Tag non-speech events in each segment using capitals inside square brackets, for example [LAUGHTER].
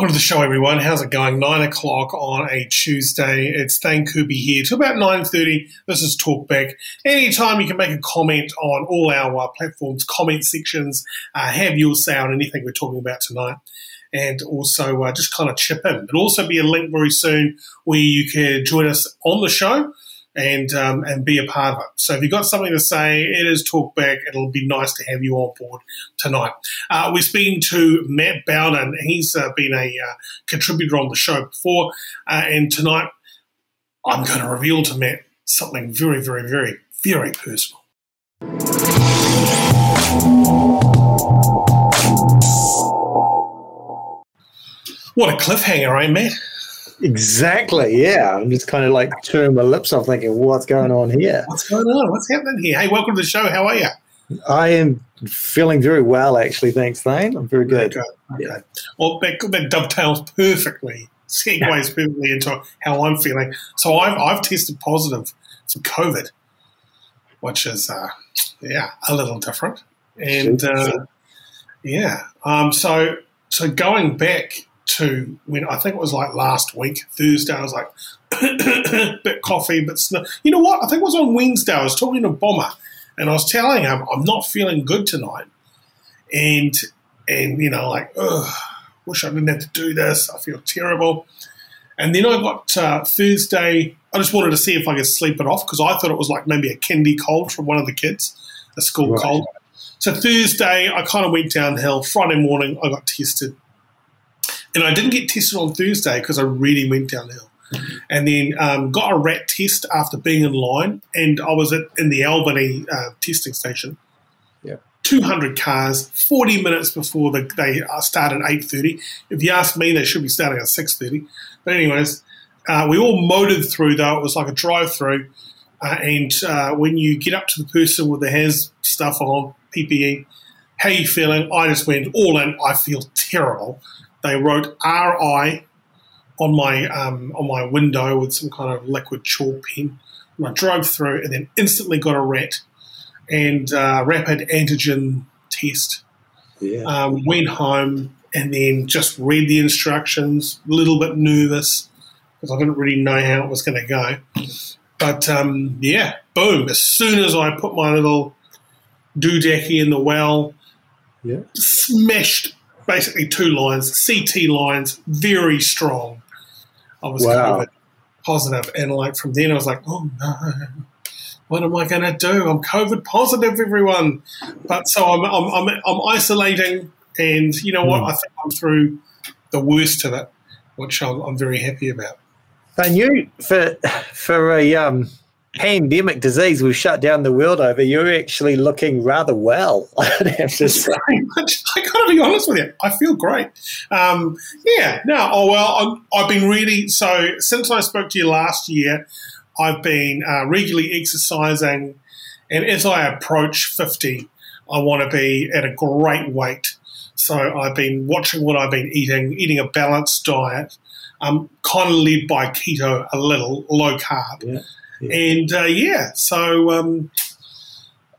Welcome to the show, everyone. How's it going? Nine o'clock on a Tuesday. It's Thane Kirby here. To about nine thirty. This is Talkback. Anytime you can make a comment on all our uh, platforms, comment sections, uh, have your say on anything we're talking about tonight, and also uh, just kind of chip in. There'll also be a link very soon where you can join us on the show and um, and be a part of it. So if you've got something to say, it is talkback. It'll be nice to have you on board tonight. Uh, we're speaking to Matt Bowden. He's uh, been a uh, contributor on the show before, uh, and tonight I'm going to reveal to Matt something very, very, very, very personal. What a cliffhanger, eh, Matt? Exactly. Yeah. I'm just kind of like turning my lips off, thinking, what's going on here? What's going on? What's happening here? Hey, welcome to the show. How are you? I am feeling very well, actually. Thanks, Thane. I'm very good. Okay. okay. Well, that, that dovetails perfectly, segues perfectly into how I'm feeling. So I've, I've tested positive for COVID, which is, uh, yeah, a little different. And uh, yeah, um, so so going back to when I think it was like last week, Thursday, I was like, [COUGHS] bit coffee, but sn- you know what? I think it was on Wednesday. I was talking to Bomber and I was telling him I'm not feeling good tonight. And, and you know, like, ugh, wish I didn't have to do this. I feel terrible. And then I got uh, Thursday, I just wanted to see if I could sleep it off because I thought it was like maybe a kindy cold from one of the kids, a school right. cold. So Thursday, I kind of went downhill. Friday morning, I got tested and I didn't get tested on Thursday because I really went downhill. And then um, got a rat test after being in line, and I was at, in the Albany uh, testing station. Yeah. 200 cars, 40 minutes before the, they start at 8.30. If you ask me, they should be starting at 6.30. But anyways, uh, we all motored through, though. It was like a drive-through. Uh, and uh, when you get up to the person with the has stuff on, PPE, how you feeling? I just went all in. I feel terrible they wrote RI on my um, on my window with some kind of liquid chalk pen. And I drove through and then instantly got a rat and uh, rapid antigen test. Yeah. Um, went home and then just read the instructions. A little bit nervous because I didn't really know how it was going to go. But um, yeah, boom! As soon as I put my little doodacky in the well, yeah. smashed basically two lines, CT lines, very strong. I was wow. COVID positive, and like from then I was like, oh no, what am I going to do? I'm COVID positive, everyone. But so I'm I'm I'm, I'm isolating, and you know what? Mm. I think I'm through the worst of it, which I'm, I'm very happy about. I you for for a um pandemic disease we've shut down the world over, you're actually looking rather well. [LAUGHS] I have to say. [LAUGHS] I gotta be honest with you. I feel great. Um, yeah. No. Oh well. i have been really so since I spoke to you last year. I've been uh, regularly exercising, and as I approach fifty, I want to be at a great weight. So I've been watching what I've been eating, eating a balanced diet. Um, kind of led by keto a little, low carb. Yeah and uh, yeah, so um,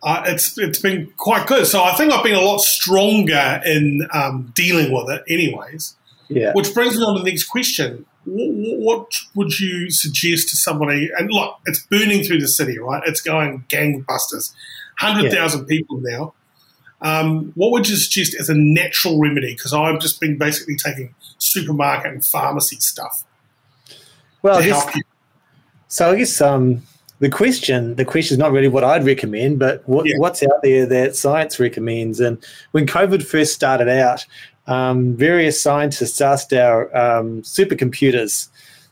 uh, it's it's been quite good. So I think I've been a lot stronger in um, dealing with it, anyways. Yeah. Which brings me on to the next question. What, what would you suggest to somebody? And look, it's burning through the city, right? It's going gangbusters. 100,000 yeah. people now. Um, what would you suggest as a natural remedy? Because I've just been basically taking supermarket and pharmacy stuff. Well, guess, so I guess um, the question the question is not really what I'd recommend, but what, yeah. what's out there that science recommends. And when COVID first started out, um, various scientists asked our um, supercomputers,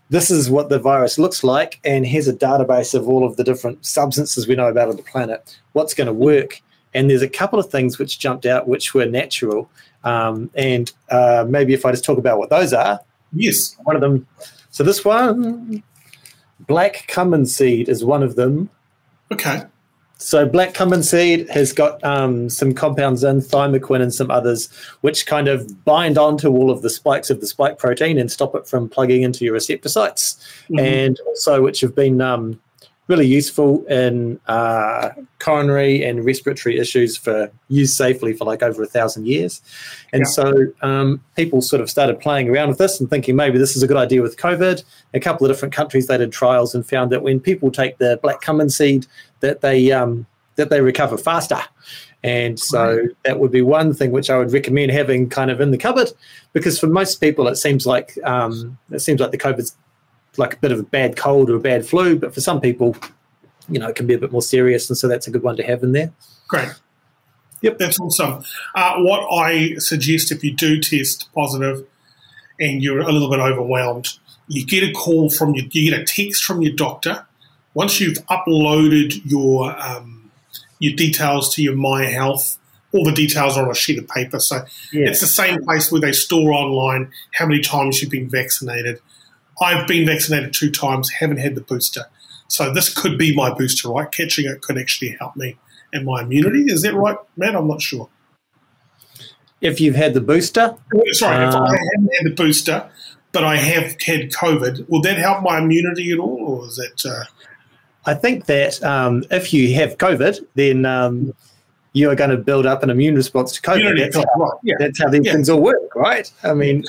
"This is what the virus looks like," and here's a database of all of the different substances we know about on the planet. What's going to work? And there's a couple of things which jumped out, which were natural. Um, and uh, maybe if I just talk about what those are. Yes. One of them. So this one Black cumin seed is one of them. Okay. So black cumin seed has got um, some compounds in thymoquin and some others, which kind of bind onto all of the spikes of the spike protein and stop it from plugging into your receptor sites, mm-hmm. and also which have been um, really useful in uh, coronary and respiratory issues for used safely for like over a thousand years. And yeah. so um, people sort of started playing around with this and thinking maybe this is a good idea with COVID. A couple of different countries they did trials and found that when people take the black cumin seed, that they um, that they recover faster. And so that would be one thing which I would recommend having kind of in the cupboard, because for most people it seems like um, it seems like the COVID's like a bit of a bad cold or a bad flu, but for some people, you know, it can be a bit more serious, and so that's a good one to have in there. Great. Yep, that's awesome. Uh, what I suggest if you do test positive and you're a little bit overwhelmed, you get a call from your, you get a text from your doctor. Once you've uploaded your um, your details to your My Health, all the details are on a sheet of paper. So yeah. it's the same place where they store online how many times you've been vaccinated. I've been vaccinated two times, haven't had the booster. So this could be my booster, right? Catching it could actually help me and my immunity. Is that right, Matt? I'm not sure. If you've had the booster? Sorry, uh, if I haven't had the booster, but I have had COVID, will that help my immunity at all, or is that? Uh... I think that um, if you have COVID, then um, you are going to build up an immune response to COVID. That's how, yeah. that's how these yeah. things all work, right? I mean,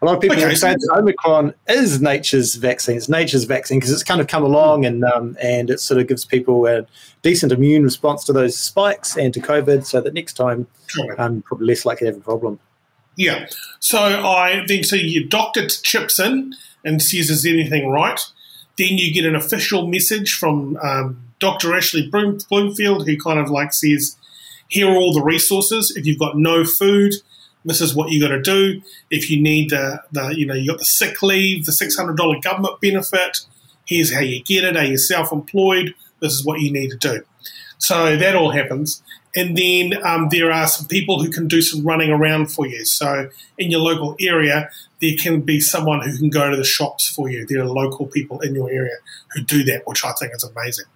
a lot of people okay, say that Omicron is nature's vaccine. It's nature's vaccine because it's kind of come along and um, and it sort of gives people a decent immune response to those spikes and to COVID, so that next time I'm um, probably less likely to have a problem. Yeah. So I then so your doctor chips in and says is anything right. Then you get an official message from um, Dr. Ashley Bloomfield, who kind of like says, "Here are all the resources. If you've got no food." This is what you got to do. If you need the, the you know, you got the sick leave, the $600 government benefit, here's how you get it. Are you self employed? This is what you need to do. So that all happens. And then um, there are some people who can do some running around for you. So in your local area, there can be someone who can go to the shops for you. There are local people in your area who do that, which I think is amazing.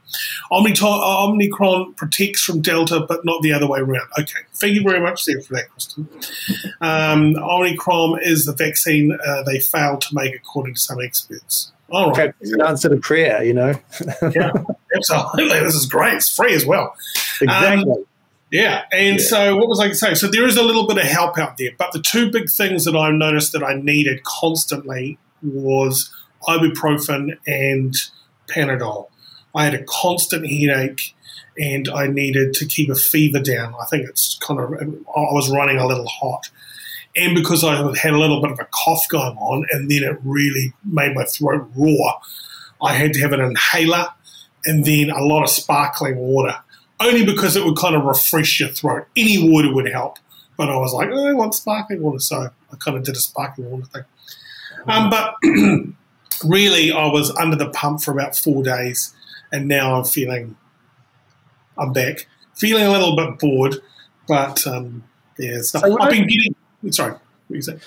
Omicron protects from Delta, but not the other way around. Okay, thank you very much there for that, Kristen. Um, Omicron is the vaccine uh, they failed to make, according to some experts. All right. It's an answer to prayer, you know. yeah, absolutely. This is great. It's free as well. Exactly. Um, yeah, and yeah. so what was I saying? So there is a little bit of help out there, but the two big things that I noticed that I needed constantly was ibuprofen and Panadol. I had a constant headache, and I needed to keep a fever down. I think it's kind of I was running a little hot, and because I had a little bit of a cough going on, and then it really made my throat raw. I had to have an inhaler, and then a lot of sparkling water only because it would kind of refresh your throat. Any water would help. But I was like, oh, I want sparkling water. So I kind of did a sparkling water thing. Um, but [CLEARS THROAT] really, I was under the pump for about four days. And now I'm feeling, I'm back. Feeling a little bit bored. But um, yeah, so I've been getting, sorry, what you say?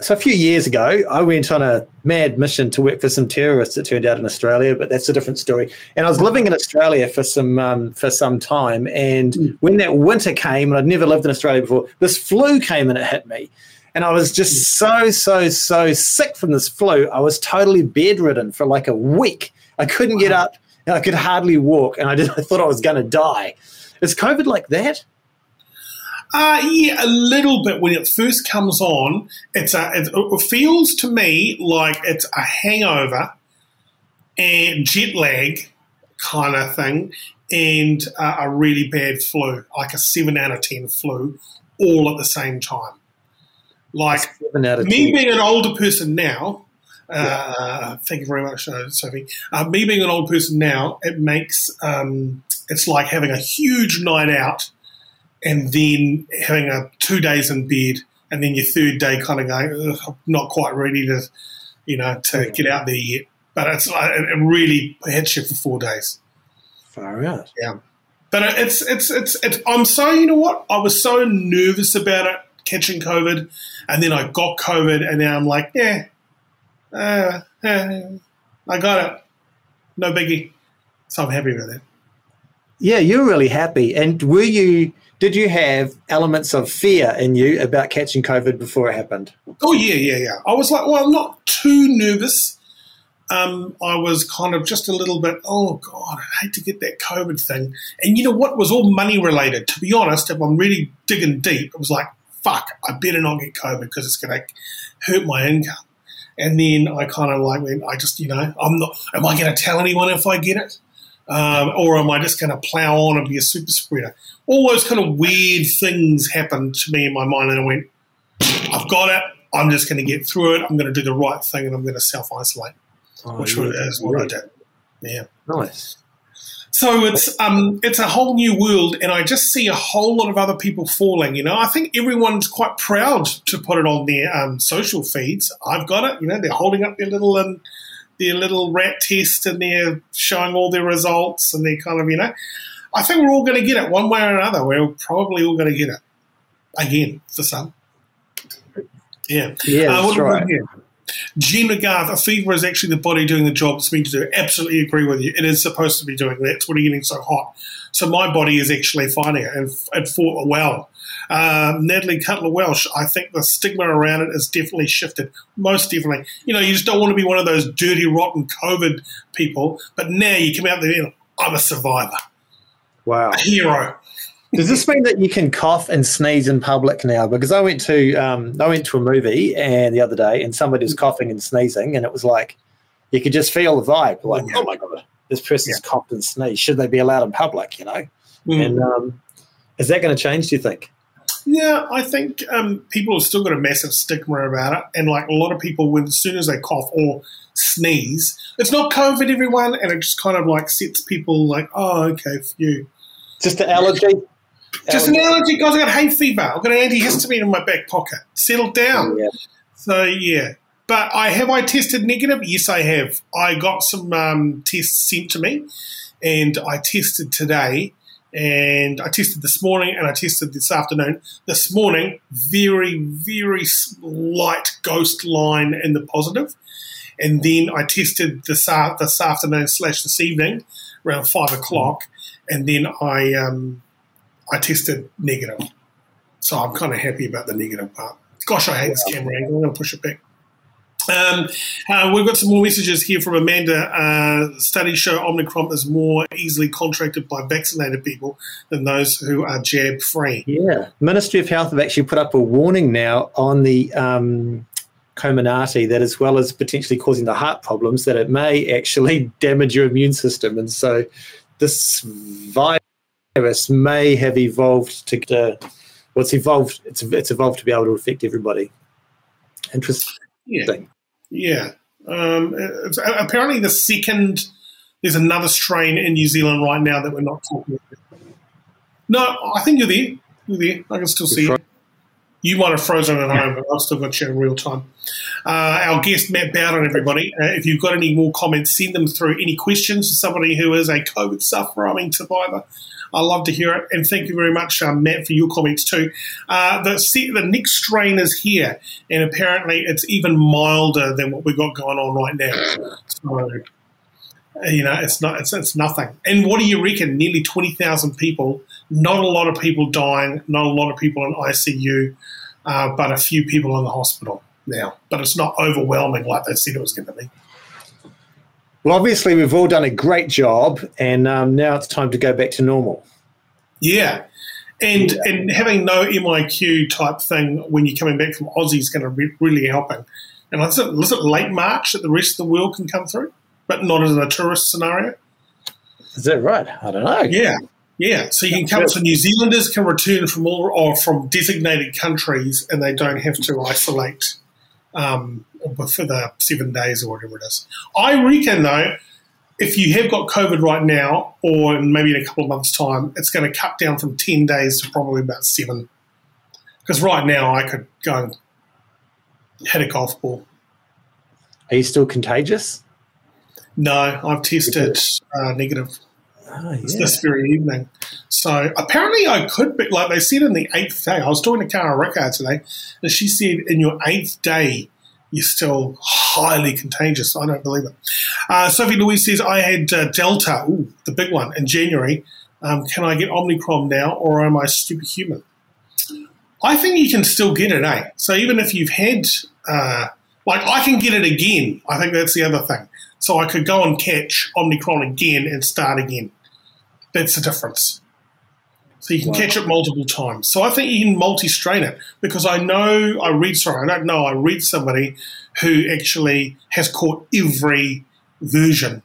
So a few years ago, I went on a mad mission to work for some terrorists. It turned out in Australia, but that's a different story. And I was living in Australia for some um, for some time. And mm. when that winter came, and I'd never lived in Australia before, this flu came and it hit me. And I was just mm. so so so sick from this flu. I was totally bedridden for like a week. I couldn't wow. get up, and I could hardly walk. And I did. [LAUGHS] I thought I was going to die. Is COVID like that? Uh, yeah, a little bit. When it first comes on, it's a, it feels to me like it's a hangover and jet lag kind of thing, and uh, a really bad flu, like a seven out of ten flu, all at the same time. Like me being an older person now, uh, yeah. thank you very much, uh, Sophie. Uh, me being an old person now, it makes um, it's like having a huge night out and then having a two days in bed, and then your third day kind of going, not quite ready to, you know, to get out there yet. But it's it really hits you for four days. Far out. Yeah. But it's, it's it's it's I'm so you know what I was so nervous about it catching COVID, and then I got COVID, and now I'm like, yeah, uh, uh, I got it, no biggie. So I'm happy with it. Yeah, you're really happy. And were you did you have elements of fear in you about catching COVID before it happened? Oh yeah, yeah, yeah. I was like, well, I'm not too nervous. um, I was kind of just a little bit, oh God, I hate to get that COVID thing. And you know what? was all money related. To be honest, if I'm really digging deep, it was like, fuck, I better not get COVID because it's going to hurt my income. And then I kind of like I just, you know, I'm not, am I going to tell anyone if I get it? Um, or am I just going to plow on and be a super spreader? All those kind of weird things happened to me in my mind, and I went, I've got it. I'm just going to get through it. I'm going to do the right thing, and I'm going to self isolate, oh, which yeah. is what I did. Yeah, nice. So it's um it's a whole new world, and I just see a whole lot of other people falling. You know, I think everyone's quite proud to put it on their um, social feeds. I've got it. You know, they're holding up their little um, their little rat test, and they're showing all their results, and they're kind of you know. I think we're all going to get it one way or another. We're probably all going to get it again for some. Yeah, yeah, uh, that's right. Jean McGarth, a fever is actually the body doing the job it's meant to do. Absolutely agree with you. It is supposed to be doing that. It's what are you getting so hot. So my body is actually fighting it and it fought well. Um, Natalie Cutler Welsh, I think the stigma around it has definitely shifted. Most definitely. You know, you just don't want to be one of those dirty, rotten COVID people. But now you come out there, you know, I'm a survivor. Wow. A hero. Does this mean that you can cough and sneeze in public now? Because I went to um, I went to a movie and the other day, and somebody was coughing and sneezing, and it was like you could just feel the vibe. Like, yeah. oh my god, this person's yeah. coughed and sneezed. Should they be allowed in public? You know. Mm. And um, is that going to change? Do you think? Yeah, I think um, people have still got a massive stigma about it, and like a lot of people, when as soon as they cough or sneeze, it's not COVID, everyone, and it just kind of like sets people like, oh, okay, for you. Just an allergy. Just an allergy, guys. I got hay fever. I've got an antihistamine in my back pocket. Settle down. Yeah. So yeah, but I have I tested negative. Yes, I have. I got some um, tests sent to me, and I tested today, and I tested this morning, and I tested this afternoon. This morning, very very light ghost line in the positive, and then I tested this uh, this afternoon slash this evening around five o'clock, and then I um, I tested negative. So I'm kind of happy about the negative part. Gosh, I hate this camera angle. I'm going to push it back. Um, uh, we've got some more messages here from Amanda. Uh, studies show Omicron is more easily contracted by vaccinated people than those who are jab free. Yeah. Ministry of Health have actually put up a warning now on the um, that, as well as potentially causing the heart problems, that it may actually [LAUGHS] damage your immune system. And so this virus virus may have evolved to uh, well, it's evolved. It's it's evolved to be able to affect everybody. Interesting. Yeah. Yeah. Um, apparently, the second there's another strain in New Zealand right now that we're not talking about. No, I think you're there. You're there. I can still see you. You might have frozen at home, but I've still got you in real time. Uh, our guest, Matt Bowden, everybody. Uh, if you've got any more comments, send them through. Any questions for somebody who is a COVID sufferer, I mean, survivor, I love to hear it. And thank you very much, um, Matt, for your comments too. Uh, the, the next strain is here, and apparently it's even milder than what we've got going on right now. So, you know, it's not it's, it's nothing. And what do you reckon? Nearly twenty thousand people. Not a lot of people dying. Not a lot of people in ICU, uh, but a few people in the hospital now. But it's not overwhelming like they said it was going to be. Well, obviously, we've all done a great job, and um, now it's time to go back to normal. Yeah. And, yeah. and having no MIQ type thing when you're coming back from Aussie is going to be really helping. And is it, is it late March that the rest of the world can come through, but not as a tourist scenario? Is that right? I don't know. Yeah, yeah. So you can come. So New Zealanders can return from all or from designated countries, and they don't have to isolate um, for the seven days or whatever it is. I reckon though, if you have got COVID right now, or maybe in a couple of months' time, it's going to cut down from ten days to probably about seven. Because right now, I could go and hit a golf ball. Are you still contagious? No, I've tested uh, negative oh, yeah. this very evening. So apparently, I could be like they said in the eighth day. I was talking to Cara Rickard today, and she said in your eighth day you're still highly contagious. I don't believe it. Uh, Sophie Louise says, I had uh, Delta, ooh, the big one, in January. Um, can I get Omicron now, or am I superhuman? I think you can still get it, eh? So even if you've had uh, like I can get it again. I think that's the other thing. So I could go and catch Omicron again and start again. That's the difference. So you can wow. catch it multiple times. So I think you can multi-strain it because I know I read. Sorry, I don't know. I read somebody who actually has caught every version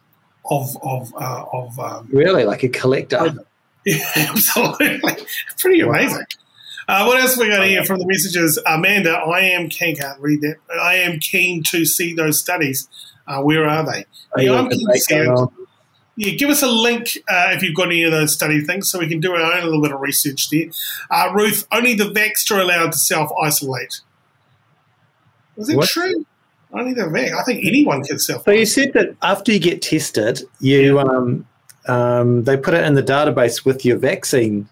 of of uh, of um, really like a collector. [LAUGHS] Yeah, absolutely, [LAUGHS] pretty amazing. Uh, what else we got here from the messages? Amanda, I am keen. Can't read that. I am keen to see those studies. Uh, where are they? Yeah, I'm keen to see yeah, give us a link uh, if you've got any of those study things so we can do our own little bit of research there. Uh, Ruth, only the vaxxed are allowed to self isolate. Is it what? true? Only the vax. I think anyone can self. So you said that after you get tested, you um, um, they put it in the database with your vaccine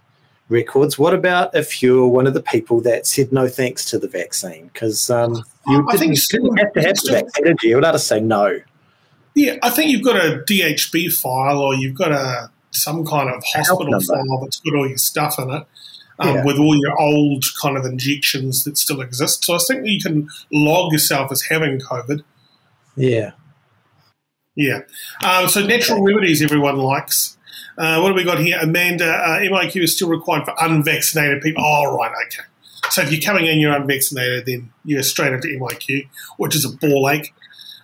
records. What about if you're one of the people that said no thanks to the vaccine? Because um, you didn't, didn't, have to have the vaccine, did you? You're allowed to say no. Yeah, I think you've got a DHB file or you've got a some kind of hospital file that's got all your stuff in it. Um, yeah. With all your old kind of injections that still exist, so I think you can log yourself as having COVID. Yeah, yeah. Um, so natural remedies everyone likes. Uh, what have we got here? Amanda, uh, MIQ is still required for unvaccinated people. Oh, right, okay. So if you're coming in, you're unvaccinated, then you're straight into MIQ, which is a ball ache.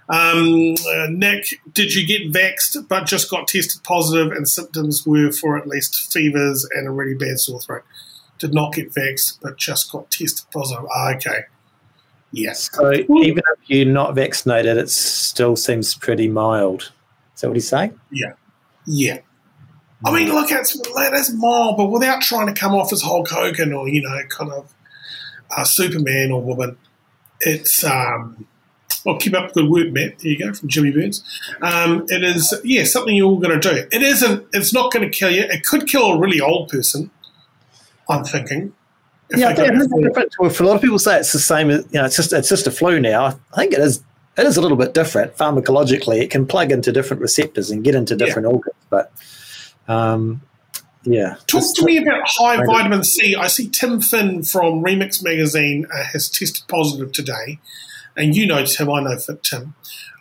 Um, uh, Nick, did you get vexed but just got tested positive and symptoms were for at least fevers and a really bad sore throat? Did not get vexed but just got tested positive. Ah, okay. Yes. So even if you're not vaccinated, it still seems pretty mild. Is that what he's saying? Yeah. Yeah. I mean, look, it's that's mild, but without trying to come off as Hulk Hogan or you know, kind of a Superman or woman. It's um, well, keep up with the good work, Matt. There you go from Jimmy Burns. Um, it is, yeah, something you're all going to do. It isn't. It's not going to kill you. It could kill a really old person. I'm thinking. Yeah, for, for a lot of people say it's the same. You know, it's just it's just a flu now. I think it is. It is a little bit different pharmacologically. It can plug into different receptors and get into different yeah. organs, but um, yeah. Talk to me about high vitamin C. I see Tim Finn from Remix Magazine uh, has tested positive today and you know Tim, I know Tim.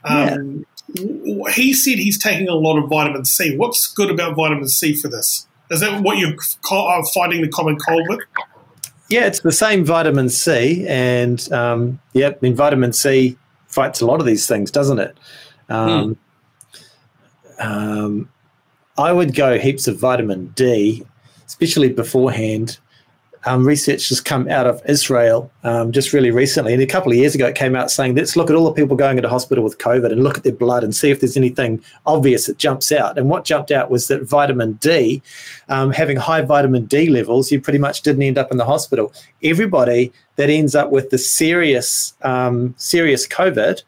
Um, yeah. He said he's taking a lot of vitamin C. What's good about vitamin C for this? Is that what you're finding the common cold with? Yeah, it's the same vitamin C, and um, yeah, I mean vitamin C fights a lot of these things, doesn't it? Um, hmm. um, I would go heaps of vitamin D, especially beforehand um, research has come out of Israel um, just really recently. And a couple of years ago, it came out saying, let's look at all the people going into hospital with COVID and look at their blood and see if there's anything obvious that jumps out. And what jumped out was that vitamin D, um, having high vitamin D levels, you pretty much didn't end up in the hospital. Everybody that ends up with the serious, um, serious COVID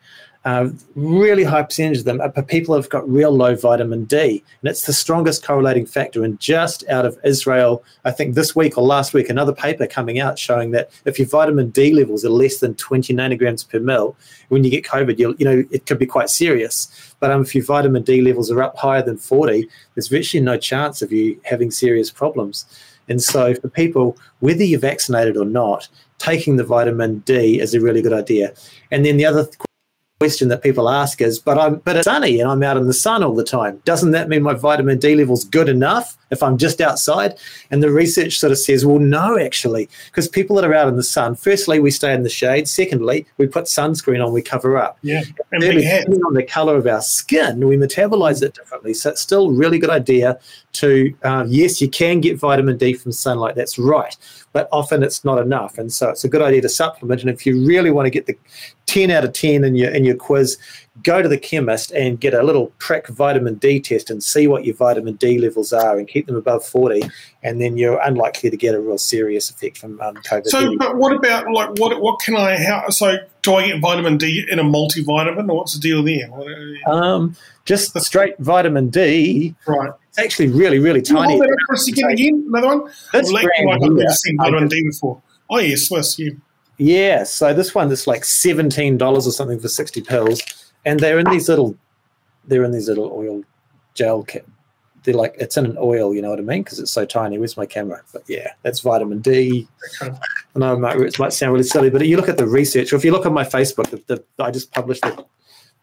uh, really high percentage of them are people who've got real low vitamin D. And it's the strongest correlating factor. And just out of Israel, I think this week or last week, another paper coming out showing that if your vitamin D levels are less than 20 nanograms per mil, when you get COVID, you know, it could be quite serious. But um, if your vitamin D levels are up higher than 40, there's virtually no chance of you having serious problems. And so, for people, whether you're vaccinated or not, taking the vitamin D is a really good idea. And then the other question that people ask is, but I'm but it's sunny and I'm out in the sun all the time. Doesn't that mean my vitamin D level's good enough if I'm just outside? And the research sort of says, well, no, actually, because people that are out in the sun, firstly, we stay in the shade. Secondly, we put sunscreen on, we cover up. Yeah, and depending on the color of our skin, we metabolize it differently. So it's still a really good idea to uh, yes, you can get vitamin D from sunlight. That's right but often it's not enough. And so it's a good idea to supplement. And if you really want to get the 10 out of 10 in your in your quiz, go to the chemist and get a little prick vitamin D test and see what your vitamin D levels are and keep them above 40, and then you're unlikely to get a real serious effect from um, COVID. So, but what about like what what can I how so do I get vitamin D in a multivitamin or what's the deal there? Um, just the straight vitamin D. Right. It's actually really really tiny. Hold that for a second again. Another one. That's like I've never seen vitamin D before. Oh yeah, Swiss. Yeah. Yeah, so this one is like seventeen dollars or something for sixty pills, and they're in these little, they're in these little oil gel kit they're like it's in an oil. You know what I mean? Because it's so tiny. Where's my camera? But yeah, that's vitamin D. I know it might, it might sound really silly, but you look at the research, or if you look on my Facebook, the, the, I just published the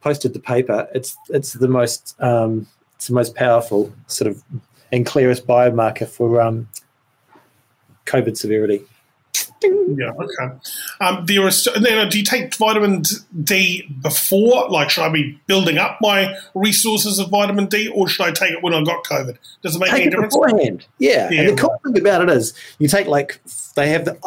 posted the paper. It's it's the most um, it's the most powerful sort of and clearest biomarker for um, COVID severity. Yeah, okay. Um, there is, then, do you take vitamin D before? Like, should I be building up my resources of vitamin D, or should I take it when I've got COVID? Does it make take any difference? Beforehand, yeah. yeah. And the cool thing about it is, you take like they have the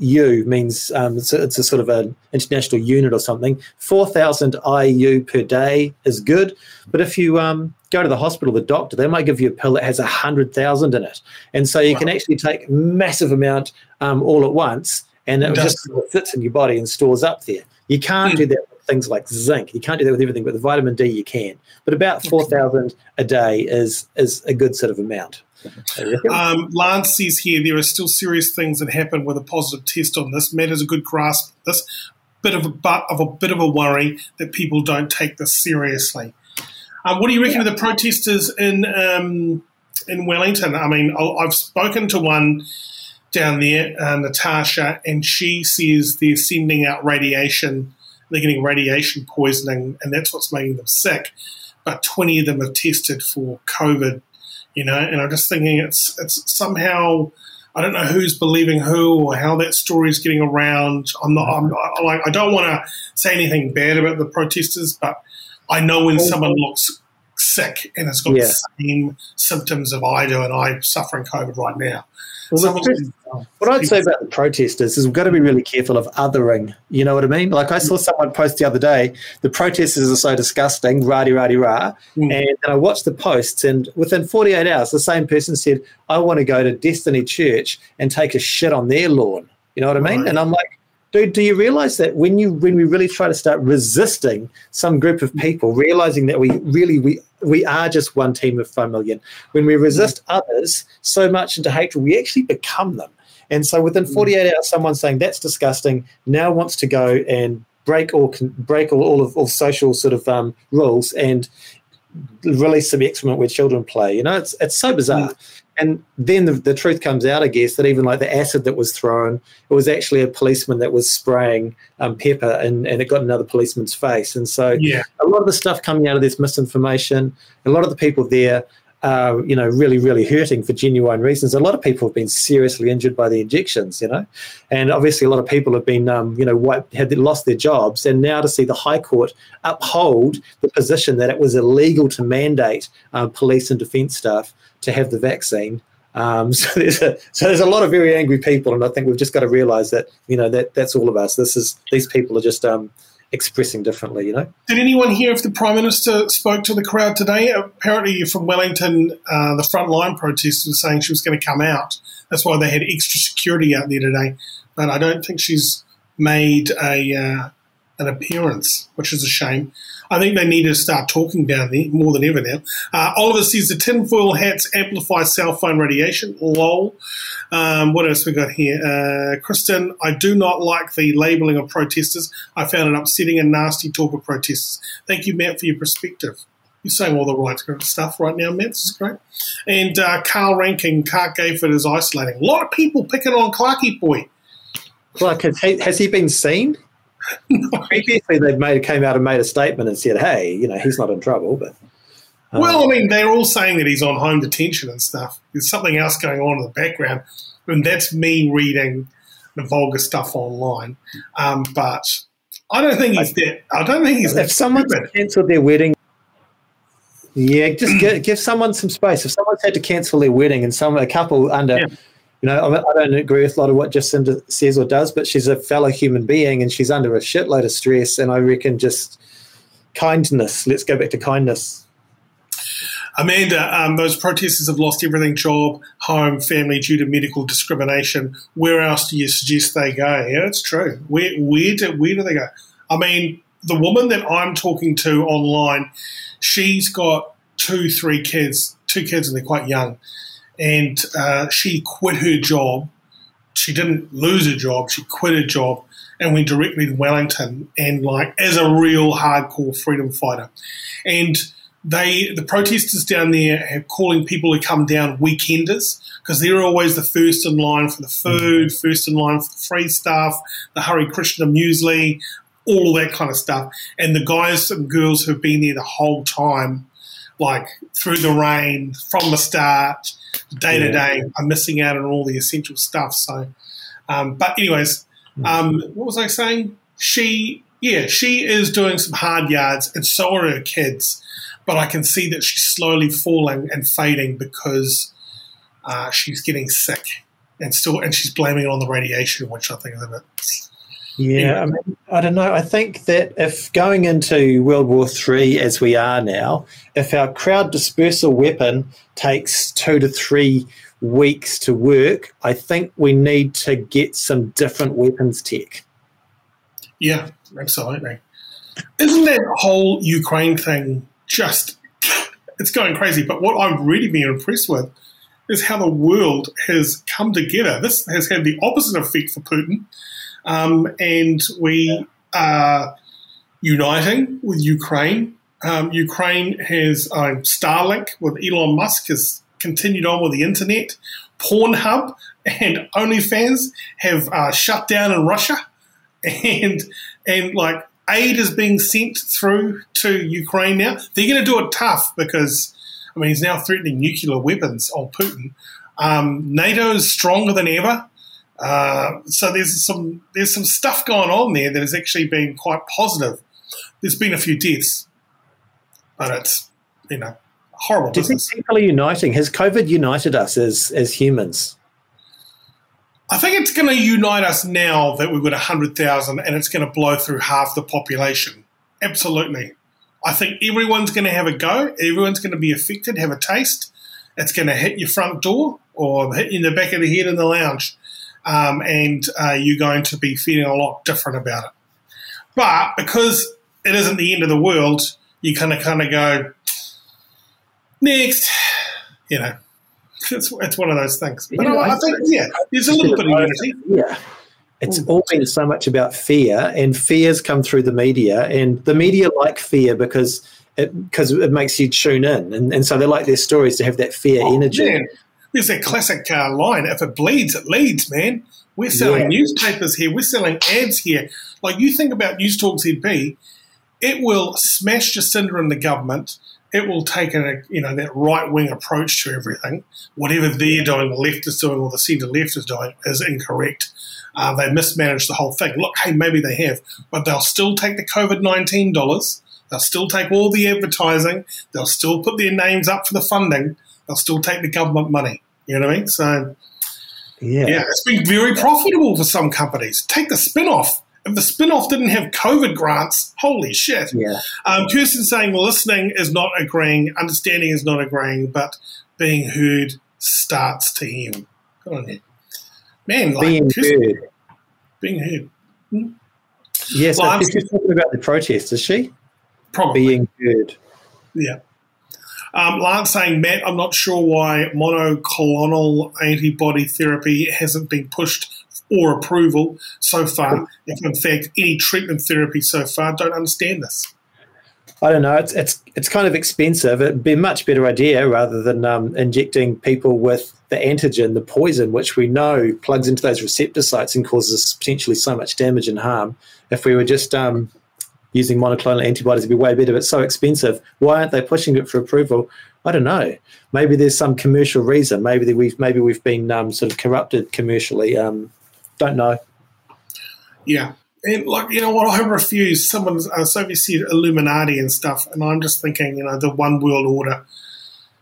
IU means um, it's, a, it's, a, sort of an international unit or something. Four thousand IU per day is good, but if you um, go to the hospital, the doctor, they might give you a pill that has a hundred thousand in it, and so you wow. can actually take massive amount um, all at once, and it, it just fits in your body and stores up there. You can't mm. do that with things like zinc. You can't do that with everything, but the vitamin D you can. But about four thousand a day is is a good sort of amount. Um, Lance says here there are still serious things that happen with a positive test on this. Matt has a good grasp of this. Bit of a but of a bit of a worry that people don't take this seriously. Um, what do you reckon yeah. of the protesters in um, in Wellington? I mean, I've spoken to one down there, uh, Natasha, and she says they're sending out radiation. They're getting radiation poisoning, and that's what's making them sick. But 20 of them have tested for COVID, you know, and I'm just thinking it's it's somehow I don't know who's believing who or how that story is getting around. I'm not. I'm, I, like I don't want to say anything bad about the protesters, but I know when someone looks sick and has got yeah. the same symptoms of I do, and I'm suffering COVID right now. Well, what I'd say about the protesters is we've got to be really careful of othering. You know what I mean? Like I saw someone post the other day, the protesters are so disgusting, rah rah rah. Mm. And, and I watched the posts, and within 48 hours, the same person said, I want to go to Destiny Church and take a shit on their lawn. You know what I mean? Right. And I'm like, dude, do you realize that when you when we really try to start resisting some group of people, realizing that we really we we are just one team of five million, when we resist mm. others so much into hatred, we actually become them. And so within mm. 48 hours, someone saying that's disgusting now wants to go and break all break all, all of all social sort of um, rules and release some excrement where children play. You know, it's it's so bizarre. Mm. And then the, the truth comes out, I guess, that even like the acid that was thrown, it was actually a policeman that was spraying um, pepper and, and it got another policeman's face. And so yeah. a lot of the stuff coming out of this misinformation, a lot of the people there are, you know, really, really hurting for genuine reasons. A lot of people have been seriously injured by the injections, you know, and obviously a lot of people have been, um, you know, wiped, had lost their jobs. And now to see the High Court uphold the position that it was illegal to mandate uh, police and defence staff to have the vaccine. Um, [LAUGHS] so there's a so there's a lot of very angry people, and I think we've just got to realise that you know that that's all of us. This is these people are just um, expressing differently. You know. Did anyone hear if the prime minister spoke to the crowd today? Apparently, from Wellington, uh, the frontline protesters were saying she was going to come out. That's why they had extra security out there today. But I don't think she's made a uh, an appearance, which is a shame. I think they need to start talking down there more than ever now. Uh, Oliver says the tinfoil hats amplify cell phone radiation. Lol. Um, what else we got here? Uh, Kristen, I do not like the labelling of protesters. I found it upsetting and nasty talk of protesters. Thank you, Matt, for your perspective. You're saying all the right stuff right now, Matt. This is great. And uh, Carl Rankin, Clarke Gayford is isolating. A lot of people picking on Clarky boy. Like, has he, has he been seen? [LAUGHS] Previously, they've made came out and made a statement and said, "Hey, you know, he's not in trouble." But um, well, I mean, they're all saying that he's on home detention and stuff. There's something else going on in the background, and that's me reading the vulgar stuff online. Um, but I don't think he's dead. I don't think he's. If someone's cancelled their wedding, yeah, just [CLEARS THROAT] give, give someone some space. If someone's had to cancel their wedding and some a couple under. Yeah you know, I don't agree with a lot of what Jacinda says or does, but she's a fellow human being and she's under a shitload of stress. And I reckon just kindness. Let's go back to kindness. Amanda, um, those protesters have lost everything job, home, family due to medical discrimination. Where else do you suggest they go? Yeah, it's true. Where, where, do, where do they go? I mean, the woman that I'm talking to online, she's got two, three kids, two kids, and they're quite young and uh, she quit her job. She didn't lose her job; she quit her job and went directly to Wellington, and like as a real hardcore freedom fighter. And they the protesters down there are calling people who come down weekenders because they're always the first in line for the food, mm-hmm. first in line for the free stuff, the Hare Krishna muesli, all of that kind of stuff. And the guys and girls who've been there the whole time, like through the rain, from the start, day to day, I'm missing out on all the essential stuff. So, um, but anyways, mm-hmm. um, what was I saying? She, yeah, she is doing some hard yards, and so are her kids but I can see that she's slowly falling and fading because uh, she's getting sick and still, and she's blaming it on the radiation, which I think is a bit. Yeah, I, mean, I don't know. I think that if going into World War Three as we are now, if our crowd dispersal weapon takes two to three weeks to work, I think we need to get some different weapons tech. Yeah, absolutely. Isn't that whole Ukraine thing just it's going crazy. But what I've really been impressed with is how the world has come together. This has had the opposite effect for Putin, um, and we are uniting with Ukraine. Um, Ukraine has um, Starlink with Elon Musk has continued on with the internet. Pornhub and OnlyFans have uh, shut down in Russia, and and like aid is being sent through to Ukraine now. They're going to do it tough because, I mean, he's now threatening nuclear weapons on Putin. Um, NATO is stronger than ever. Uh, so there's some there's some stuff going on there that has actually been quite positive. There's been a few deaths, but it's you know horrible. Do business. you think people are uniting? Has COVID united us as as humans? I think it's going to unite us now that we've got 100,000 and it's going to blow through half the population. Absolutely. I think everyone's going to have a go. Everyone's going to be affected, have a taste. It's going to hit your front door or hit you in the back of the head in the lounge. Um, and uh, you're going to be feeling a lot different about it. But because it isn't the end of the world, you kind of kind of go, next, you know it's, it's one of those things. But yeah, I, I, think, yeah, there's a little bit of unity. Yeah. It's all been so much about fear, and fears come through the media, and the media like fear because it because it makes you tune in, and, and so they like their stories to have that fear oh, energy. Man. There's that classic uh, line: "If it bleeds, it leads." Man, we're selling yeah. newspapers here, we're selling ads here. Like you think about News Talk ZB, it will smash Jacinda and the government it will take a you know that right wing approach to everything. Whatever they're doing, the left is doing, or the centre left is doing, is incorrect. Uh, they mismanaged the whole thing. Look, hey, maybe they have, but they'll still take the COVID nineteen dollars. They'll still take all the advertising. They'll still put their names up for the funding. They'll still take the government money. You know what I mean? So, yeah, yeah it's been very profitable for some companies. Take the spin off if the spin-off didn't have COVID grants, holy shit. Yeah. Um, Kirsten saying listening is not agreeing, understanding is not agreeing, but being heard starts to him. Good on you. Man, like being Kirsten, heard. Being heard. Hmm? Yes, well, she's talking about the protest, is she? Probably. Being heard. Yeah. Um, Lance saying, Matt, I'm not sure why monoclonal antibody therapy hasn't been pushed or approval so far. If in fact any treatment therapy so far, don't understand this. I don't know. It's it's it's kind of expensive. It'd be a much better idea rather than um, injecting people with the antigen, the poison, which we know plugs into those receptor sites and causes potentially so much damage and harm. If we were just um, using monoclonal antibodies, it'd be way better. But it's so expensive. Why aren't they pushing it for approval? I don't know. Maybe there's some commercial reason. Maybe we've maybe we've been um, sort of corrupted commercially. Um, don't know. Yeah. And like you know what, I refuse. Someone, uh, Sophie said Illuminati and stuff, and I'm just thinking, you know, the one world order.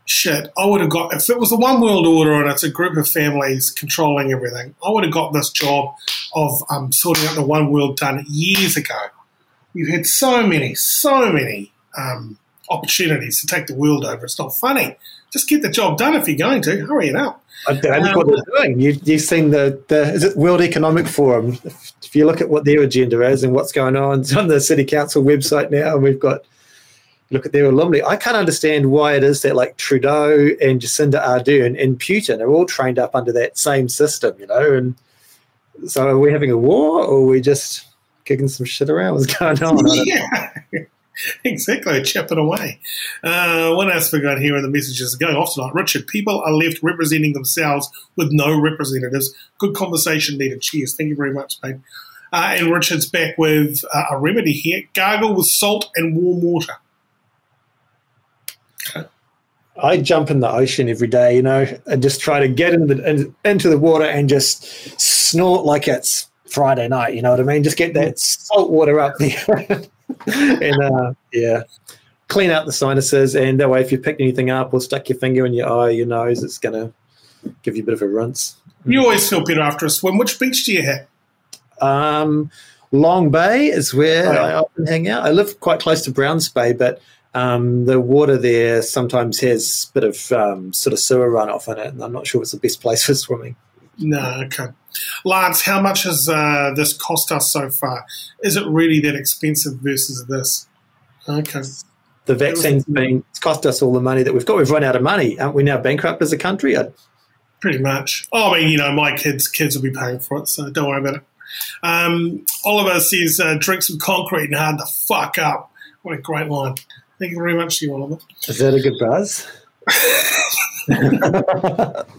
Shit, I would have got if it was the one world order and it's a group of families controlling everything. I would have got this job of um, sorting out the one world done years ago. We've had so many, so many um, opportunities to take the world over. It's not funny. Just get the job done if you're going to. Hurry it up. I think um, what they're doing. You, you've seen the, the is it World Economic Forum. If you look at what their agenda is and what's going on, it's on the City Council website now, and we've got look at their alumni. I can't understand why it is that like Trudeau and Jacinda Ardern and Putin are all trained up under that same system, you know. And so, are we having a war, or are we just kicking some shit around? What's going on? [LAUGHS] Yeah. exactly, chipping away. Uh, what else we got here in the messages going off tonight? Richard, people are left representing themselves with no representatives. Good conversation needed. Cheers. Thank you very much, mate. Uh, and Richard's back with uh, a remedy here gargle with salt and warm water. Okay. I jump in the ocean every day, you know, and just try to get into the, in, into the water and just snort like it's Friday night. You know what I mean? Just get that salt water up there, [LAUGHS] and uh, yeah, clean out the sinuses. And that way, if you pick anything up or stuck your finger in your eye, your nose, it's gonna give you a bit of a rinse. You always feel better after a swim. Which beach do you have? Um, Long Bay is where oh, I often hang out. I live quite close to Browns Bay, but um, the water there sometimes has a bit of um, sort of sewer runoff in it, and I'm not sure it's the best place for swimming. No, okay. Lance, how much has uh, this cost us so far? Is it really that expensive versus this? Okay. The vaccine's been it's cost us all the money that we've got. We've run out of money. Aren't we now bankrupt as a country? I, Pretty much. Oh, I mean, you know, my kids kids will be paying for it, so don't worry about it. Um, Oliver says, uh, drink some concrete and hard the fuck up. What a great line. Thank you very much to you, Oliver. Is that a good buzz?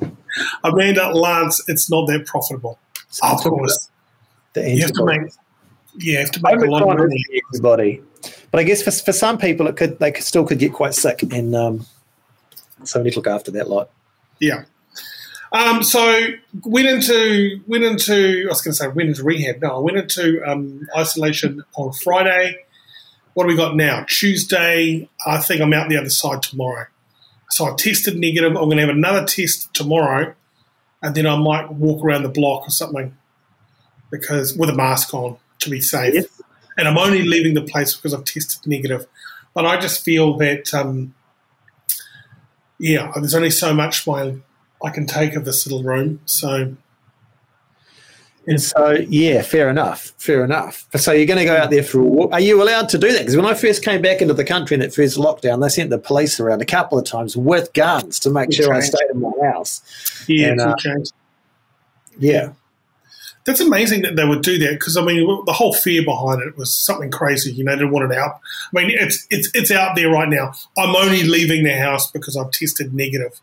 [LAUGHS] [LAUGHS] Amanda Lance, it's not that profitable. So of course. The you have to make, yeah, you have to make a lot of money. Everybody. But I guess for, for some people, it could they could, still could get quite sick, and um, so we need to look after that lot. Yeah. Um, so went into went into I was going to say went into rehab. No, I went into um, isolation on Friday. What do we got now? Tuesday. I think I'm out the other side tomorrow. So I tested negative. I'm going to have another test tomorrow, and then I might walk around the block or something because with a mask on to be safe. Yes. And I'm only leaving the place because I've tested negative. But I just feel that, um, yeah, there's only so much my I can take of this little room. So and so, yeah, fair enough. Fair enough. So you're going to go out there for a walk. Are you allowed to do that? Because when I first came back into the country in that first lockdown, they sent the police around a couple of times with guns to make sure changed. I stayed in my house. Yeah, and, uh, yeah. That's amazing that they would do that because I mean the whole fear behind it was something crazy. You know, they didn't want it out. I mean, it's it's it's out there right now. I'm only leaving the house because I've tested negative.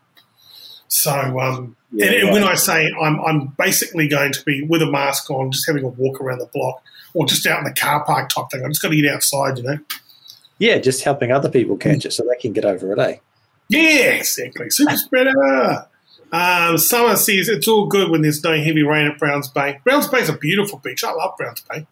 So, um, yeah, and, and right. when I say I'm, I'm basically going to be with a mask on, just having a walk around the block or just out in the car park type thing. I'm just going to get outside, you know. Yeah, just helping other people catch it so they can get over it, eh? Yeah, exactly. Super spreader. Um, Summer says it's all good when there's no heavy rain at Browns Bay. Browns Bay is a beautiful beach. I love Browns Bay.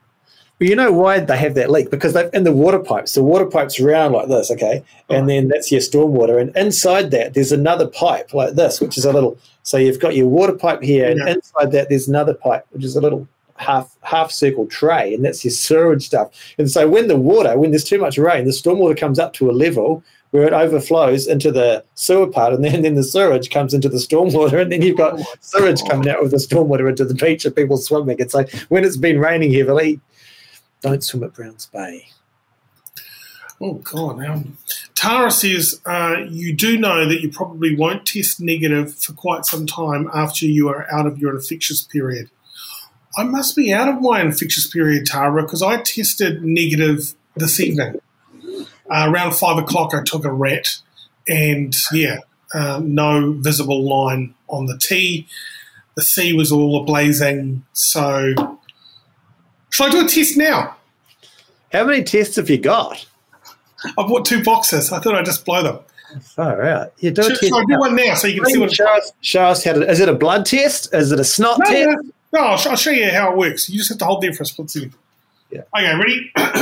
But you know why they have that leak? Because they've in the water pipes. The water pipe's round like this, okay, and then that's your stormwater. And inside that, there's another pipe like this, which is a little. So you've got your water pipe here, and inside that, there's another pipe, which is a little half half circle tray, and that's your sewage stuff. And so when the water, when there's too much rain, the stormwater comes up to a level where it overflows into the sewer part, and then, and then the sewage comes into the stormwater, and then you've got oh sewage coming out with the stormwater into the beach, and people swimming. It's like when it's been raining heavily, don't swim at Browns Bay. Oh God! Now, Tara says uh, you do know that you probably won't test negative for quite some time after you are out of your infectious period. I must be out of my infectious period, Tara, because I tested negative this evening. Uh, around five o'clock, I took a rat, and yeah, uh, no visible line on the T. The C was all ablazing, so should I do a test now? How many tests have you got? I've bought two boxes. I thought I'd just blow them. All right. You do should, should I do one now so you can see what show us, show us how to. Is it a blood test? Is it a snot no, test? No, no I'll, I'll, show you how it works. You just have to hold there for a split second. Yeah. Okay, ready? [COUGHS] hang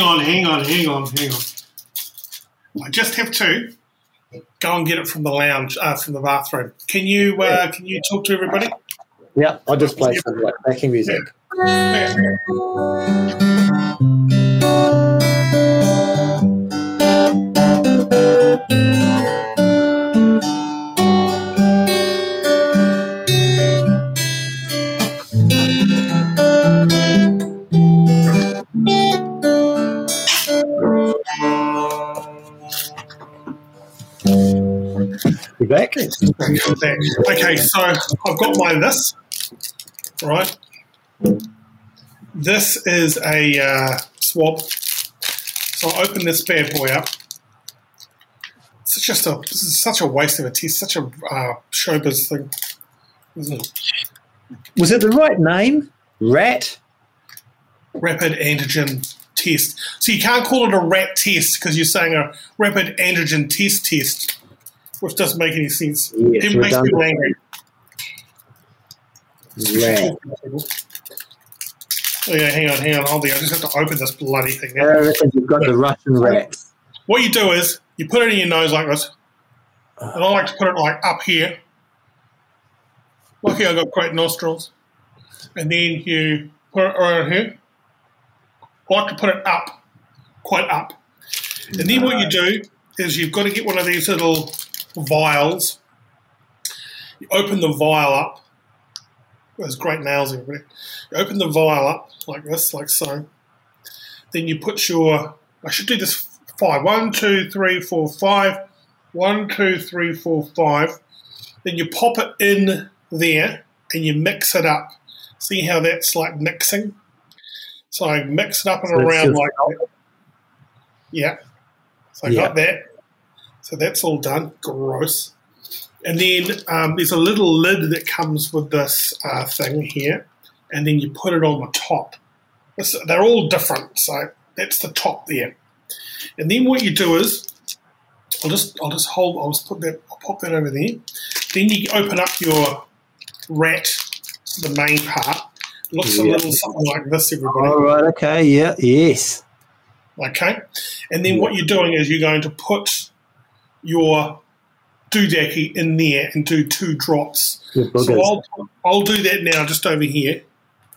on, hang on, hang on, hang on. I just have to go and get it from the lounge, uh, from the bathroom. Can you uh, can you talk to everybody? Yeah, I'll just play some like backing music. Yeah. You're back? Okay, so I've got my this right? This is a uh, swab So I open this bad boy up. It's just a this is such a waste of a test, such a uh, showbiz thing, isn't it? Was it the right name? Rat. Rapid antigen test. So you can't call it a rat test because you're saying a rapid antigen test test, which doesn't make any sense. Yes, it makes people angry. Rat. Oh yeah, hang on, hang on, hold on. I just have to open this bloody thing now. I reckon you've got the Russian rat. What you do is you put it in your nose like this, and I like to put it like up here. Lucky I got great nostrils, and then you put it around here. I like to put it up, quite up, and then what you do is you've got to get one of these little vials. You open the vial up. There's great nails, everybody. You open the vial up like this, like so. Then you put your. I should do this five. One, two, three, four, five. One, two, three, four, five. Then you pop it in there and you mix it up. See how that's like mixing? So I mix it up and so around like that. Yeah. So I yeah. got that. So that's all done. Gross. And then um, there's a little lid that comes with this uh, thing here, and then you put it on the top. It's, they're all different, so that's the top there. And then what you do is, I'll just I'll just hold I'll just put that I'll pop that over there. Then you open up your rat, the main part. It looks yeah. a little something like this, everybody. All right. Okay. Yeah. Yes. Okay. And then what you're doing is you're going to put your doodacky in there and do two drops. So I'll, I'll do that now just over here.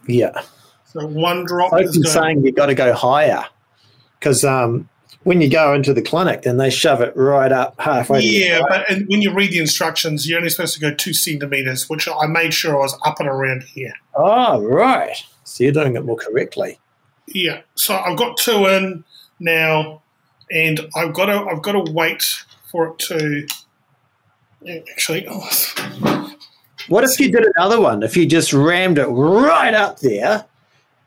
Yeah. So one drop I've been saying you've got to go higher because um, when you go into the clinic, then they shove it right up halfway. Yeah, but and when you read the instructions, you're only supposed to go two centimeters, which I made sure I was up and around here. Oh, right. So you're doing it more correctly. Yeah. So I've got two in now, and I've got to I've got to wait for it to actually. Oh. What if you did another one? If you just rammed it right up there?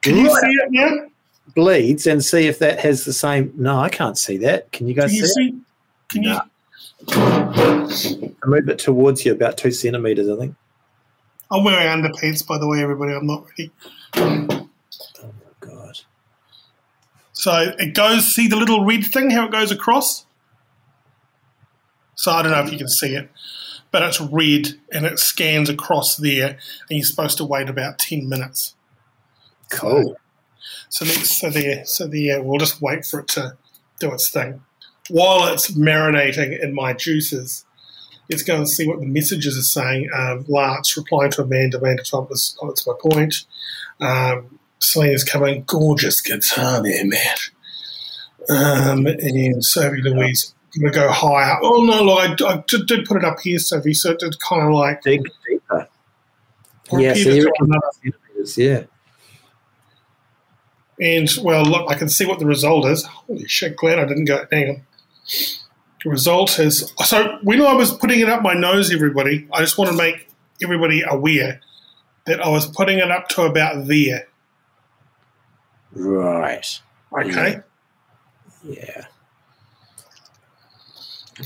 Can right you see it now? bleeds and see if that has the same. No, I can't see that. Can you guys Can you see? see? Can no. you? I move it towards you about two centimeters, I think. I'm wearing underpants, by the way, everybody. I'm not ready. Oh my god! So it goes. See the little red thing? How it goes across? So I don't know if you can see it, but it's red and it scans across there, and you're supposed to wait about ten minutes. Cool. So so there, so there. We'll just wait for it to do its thing. While it's marinating in my juices, let's go and see what the messages are saying. Um, Lance replying to Amanda. Amanda Trump is, oh, that's my point. Um, Selena's coming. Gorgeous guitar there, man. Um, and Sophie Louise going to go higher. Oh, no, look, I, I did, did, put it up here, Sophie, so it did kind of like. Dig deeper. Yeah, so you yeah. And well, look, I can see what the result is. Holy shit, glad I didn't go. Hang on. The result is so when I was putting it up my nose, everybody, I just want to make everybody aware that I was putting it up to about there. Right. Okay. Yeah. yeah.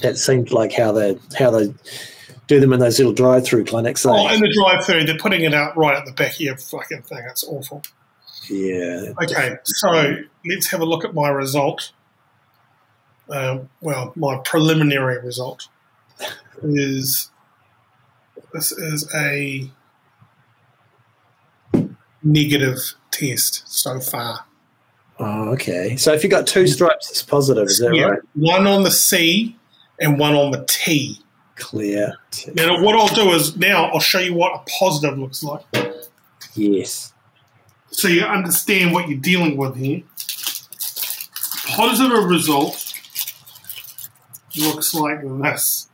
That seems like how they how they do them in those little drive-through clinics. Eh? Oh, in the drive-through, they're putting it out right at the back of your fucking thing. It's awful. Yeah. Okay, so let's have a look at my result. Um, well, my preliminary result is this is a negative test so far. Oh, okay. So if you got two stripes, it's positive, is that yeah, right? One on the C and one on the T. Clear. Now, what I'll do is now I'll show you what a positive looks like. Yes so you understand what you're dealing with here. Positive result looks like this.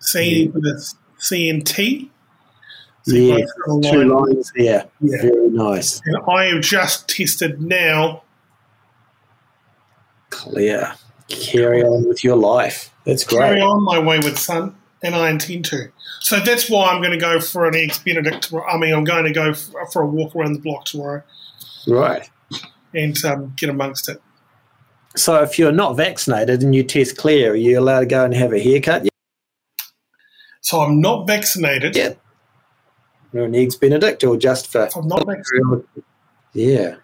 C for the C and T. So yeah, two lines there. Yeah. Very nice. And I have just tested now. Clear. Carry on with your life. That's great. Carry on my wayward son, and I intend to. So that's why I'm going to go for an eggs Benedict. I mean, I'm going to go for a walk around the block tomorrow. Right. And um, get amongst it. So if you're not vaccinated and you test clear, are you allowed to go and have a haircut? Yeah. So I'm not vaccinated. Yeah. Or an eggs Benedict or just for. I'm not vaccinated. Yeah.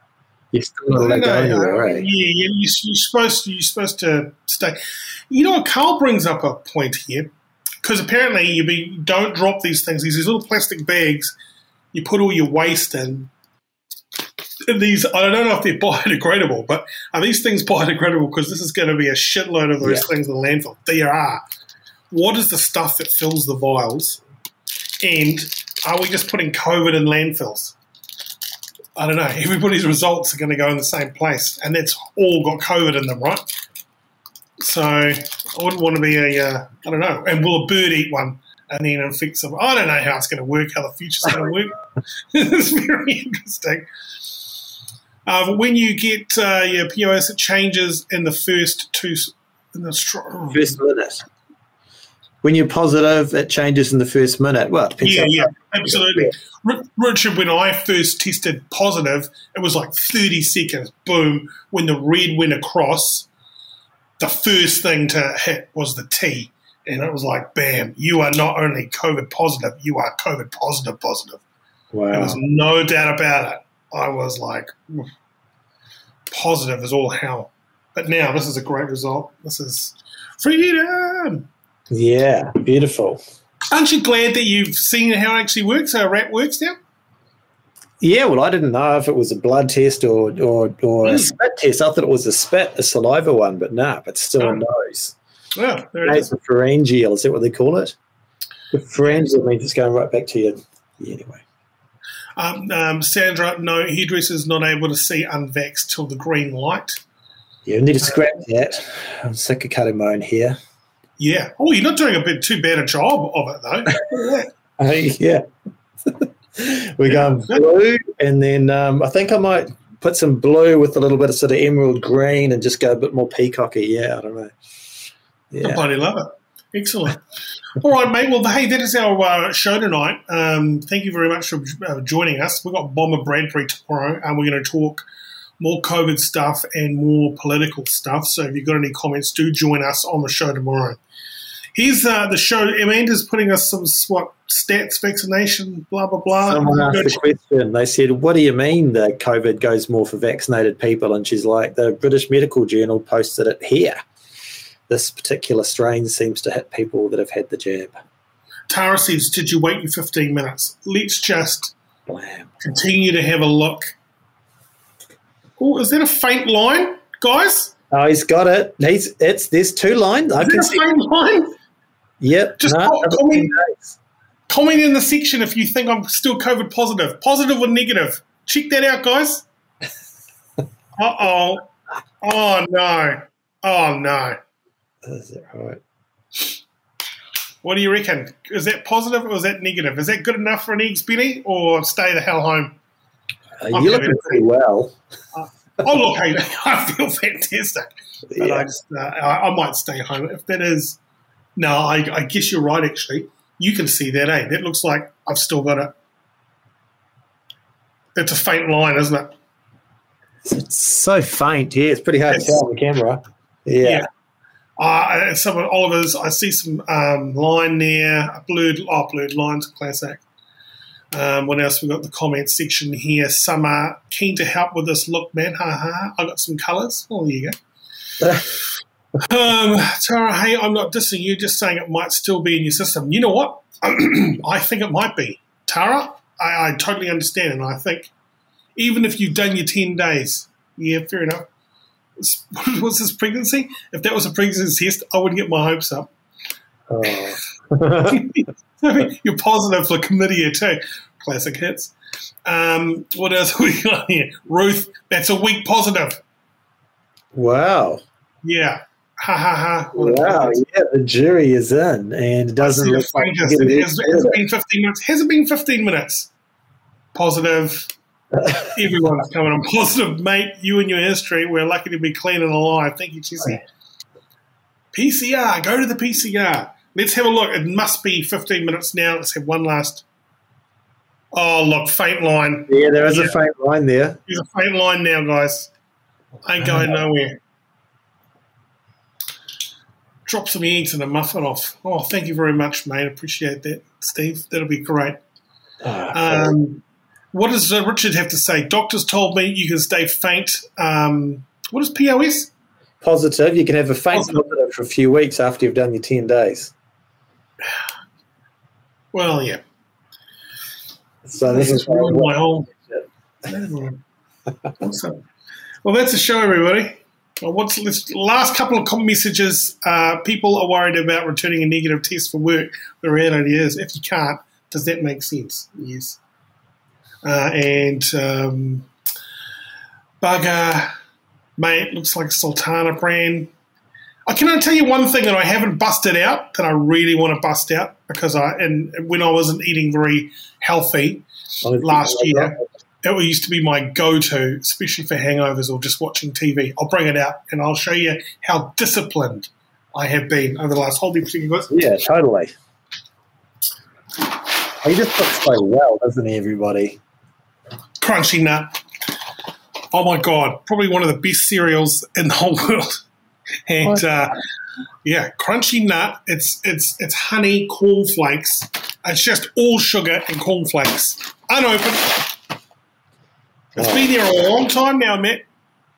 You're still not allowed to go anywhere, right? Yeah, yeah you're, supposed to, you're supposed to stay. You know what? Carl brings up a point here because apparently you be, don't drop these things. These, these little plastic bags, you put all your waste in. And these, I don't know if they're [LAUGHS] biodegradable, but are these things biodegradable? Because this is going to be a shitload of those yeah. things in the landfill. They are. What is the stuff that fills the vials? And are we just putting COVID in landfills? I don't know. Everybody's results are going to go in the same place, and that's all got COVID in them, right? So I wouldn't want to be a, uh, I don't know. And will a bird eat one and then infect them? I don't know how it's going to work, how the future's going [LAUGHS] to work. [LAUGHS] it's very interesting. Uh, when you get uh, your POS, it changes in the first two, in the first minute. When you're positive, it changes in the first minute. Well, yeah, yeah, absolutely. Richard, when I first tested positive, it was like 30 seconds. Boom! When the red went across, the first thing to hit was the T. And it was like, bam, you are not only COVID positive, you are COVID positive positive. Wow. There was no doubt about it. I was like, positive as all hell. But now this is a great result. This is freedom. Yeah, beautiful. Aren't you glad that you've seen how it actually works, how RAT works now? Yeah, well, I didn't know if it was a blood test or or, or mm. a hmm. spit test. I thought it was a spit, a saliva one, but no, nah, it's still oh. a nose. Yeah, there it is. Pharyngeal, is that what they call it? The pharyngeal means it's going right back to you. Yeah, anyway. Um, um, Sandra, no, hairdresser's not able to see unvaxxed till the green light. Yeah, I need to scrap that. I'm sick of cutting my own hair. Yeah. Oh, you're not doing a bit too bad a job of it, though. uh, [LAUGHS] yeah. [LAUGHS] We're going blue, and then um, I think I might put some blue with a little bit of sort of emerald green and just go a bit more peacocky. Yeah, I don't know. Yeah. I bloody love it. Excellent. All right, mate. Well, hey, that is our uh, show tonight. Um, thank you very much for uh, joining us. We've got Bomber Bradbury tomorrow, and we're going to talk more COVID stuff and more political stuff. So if you've got any comments, do join us on the show tomorrow. Here's uh, the show. Amanda's putting us some what stats, vaccination, blah blah blah. Someone asked the question. They said, "What do you mean that COVID goes more for vaccinated people?" And she's like, "The British Medical Journal posted it here. This particular strain seems to hit people that have had the jab." Tara says, "Did you wait your 15 minutes? Let's just Blam. continue to have a look." Oh, is that a faint line, guys? Oh, he's got it. He's it's there's two lines. Is I can see. faint line? Yep. Just no, comment, comment in the section if you think I'm still COVID positive, positive or negative. Check that out, guys. [LAUGHS] uh oh. Oh no. Oh no. Is that right? What do you reckon? Is that positive or is that negative? Is that good enough for an eggs Benny or stay the hell home? Uh, you're looking pretty well. Uh, oh look, hey, [LAUGHS] I feel fantastic. But yeah. I just uh, I, I might stay home if that is no, I, I guess you're right, actually. You can see that, eh? That looks like I've still got it. It's a faint line, isn't it? It's so faint. Yeah, it's pretty hard it's, to tell on the camera. Yeah. yeah. Uh, some of Oliver's, I see some um, line there, blurred, oh, blurred lines, classic. Um, what else? We've got the comment section here. Some are keen to help with this look, man. Ha ha. I got some colours. Oh, there you go. [LAUGHS] Um, Tara, hey, I'm not dissing you, just saying it might still be in your system. You know what? [CLEARS THROAT] I think it might be. Tara, I, I, totally understand. And I think even if you've done your 10 days, yeah, fair enough. [LAUGHS] Was this pregnancy? If that was a pregnancy test, I wouldn't get my hopes up. Oh. [LAUGHS] you're positive for chlamydia too. Classic hits. Um, what else we got here? Ruth, that's a weak positive. Wow. Yeah ha ha ha. Wow, yeah, the jury is in, and it doesn't look like it has, it has been 15 minutes. Has it been 15 minutes? Positive. [LAUGHS] Everyone's coming on positive, mate. You and your history. We're lucky to be clean and alive. Thank you, Jesse. PCR. Go to the PCR. Let's have a look. It must be 15 minutes now. Let's have one last. Oh, look, faint line. Yeah, there is yeah. a faint line there. There's a faint line now, guys. Ain't going [LAUGHS] nowhere. Drop some eggs and a muffin off. Oh, thank you very much, mate. Appreciate that, Steve. That'll be great. Ah, um, what does uh, Richard have to say? Doctors told me you can stay faint. Um, what is POS? Positive. You can have a faint positive. positive for a few weeks after you've done your 10 days. Well, yeah. So this, this is my whole. [LAUGHS] well, that's the show, everybody. What's the last couple of messages? Uh, people are worried about returning a negative test for work. The reality is, if you can't, does that make sense? Yes. Uh, and um, Bugger, mate, looks like Sultana Bran. I can tell you one thing that I haven't busted out that I really want to bust out because I and when I wasn't eating very healthy last year, it used to be my go-to, especially for hangovers or just watching TV. I'll bring it out and I'll show you how disciplined I have been over the last whole heap of Yeah, totally. He just looks so well, doesn't he, everybody? Crunchy Nut. Oh my God, probably one of the best cereals in the [LAUGHS] whole world. And uh, yeah, Crunchy Nut. It's it's it's honey cornflakes. It's just all sugar and cornflakes, unopened. It's oh. been there a long time now, Matt.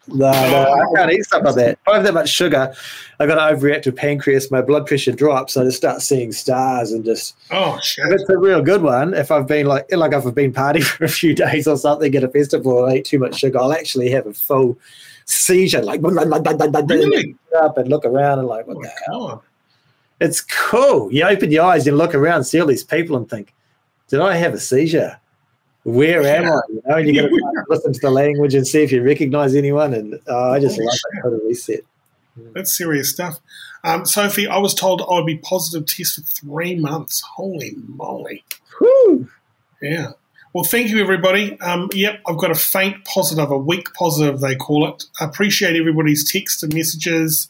No, no, oh, I can't eat stuff like that. If I have that much sugar, I've got an overreactive pancreas. My blood pressure drops. I just start seeing stars and just. Oh shit! It's a real good one. If I've been like, like if I've been partying [LAUGHS] for a few days or something at a festival, and I eat too much sugar. I'll actually have a full seizure, like really? up and look around and like, what oh the hell? It's cool. You open your eyes and look around, see all these people, and think, did I have a seizure? Where am I? You know, and you got to listen to the language and see if you recognize anyone. And uh, I just love that total reset. That's serious stuff. Um, Sophie, I was told I would be positive test for three months. Holy moly. Whew. Yeah. Well, thank you, everybody. Um, yep, I've got a faint positive, a weak positive, they call it. I appreciate everybody's texts and messages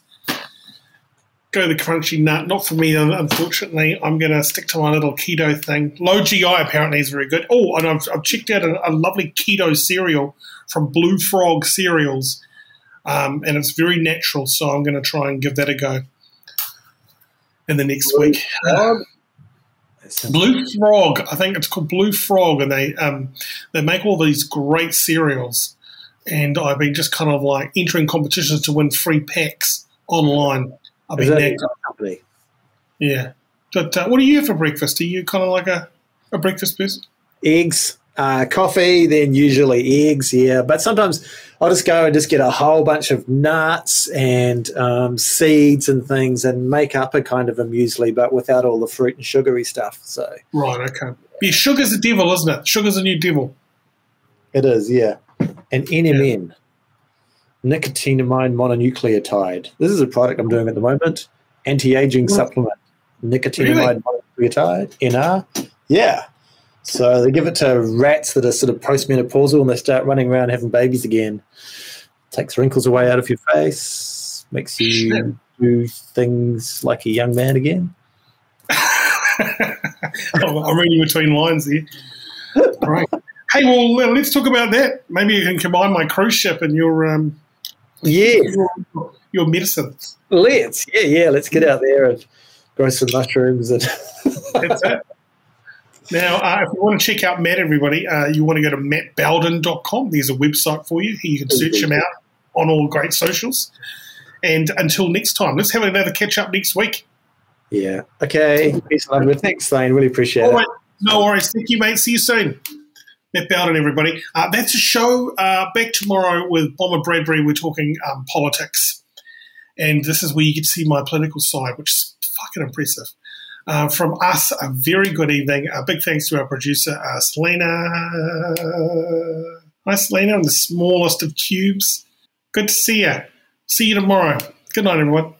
go the crunchy nut. Not for me, unfortunately. I'm going to stick to my little keto thing. Low GI apparently is very good. Oh, and I've, I've checked out a, a, lovely keto cereal from Blue Frog Cereals, um, and it's very natural. So I'm going to try and give that a go in the next Blue week. Frog? Blue Frog, I think it's called Blue Frog, and they um, they make all these great cereals. And I've been just kind of like entering competitions to win free packs online I mean, that company. Yeah. But uh, what do you have for breakfast? Are you kind of like a, a breakfast person? Eggs, uh, coffee, then usually eggs, yeah. But sometimes I'll just go and just get a whole bunch of nuts and um, seeds and things and make up a kind of a muesli, but without all the fruit and sugary stuff. So Right, okay. Yeah, sugar's the devil, isn't it? Sugar's a new devil. It is, yeah. And NMN. Yeah nicotinamide mononucleotide. This is a product I'm doing at the moment. Anti-aging what? supplement. Nicotinamide really? mononucleotide, NR. Yeah. So they give it to rats that are sort of postmenopausal and they start running around having babies again. Takes wrinkles away out of your face, makes you do things like a young man again. [LAUGHS] I'm reading between lines here. Right. Hey, well, let's talk about that. Maybe you can combine my cruise ship and your um, yeah. Your, your medicines. Let's. Yeah, yeah. Let's get out there and grow some mushrooms. And That's it. Now, uh, if you want to check out Matt, everybody, uh, you want to go to mattbowden.com. There's a website for you. You can search him out on all great socials. And until next time, let's have another catch up next week. Yeah. Okay. Peace. Thanks, Thane. Really appreciate all it. Right. No worries. Thank you, mate. See you soon. Matt Bowden, everybody. Uh, that's a show. Uh, back tomorrow with Bomber Bradbury. We're talking um, politics. And this is where you get to see my political side, which is fucking impressive. Uh, from us, a very good evening. A big thanks to our producer, uh, Selena. Hi, Selena, in the smallest of cubes. Good to see you. See you tomorrow. Good night, everyone.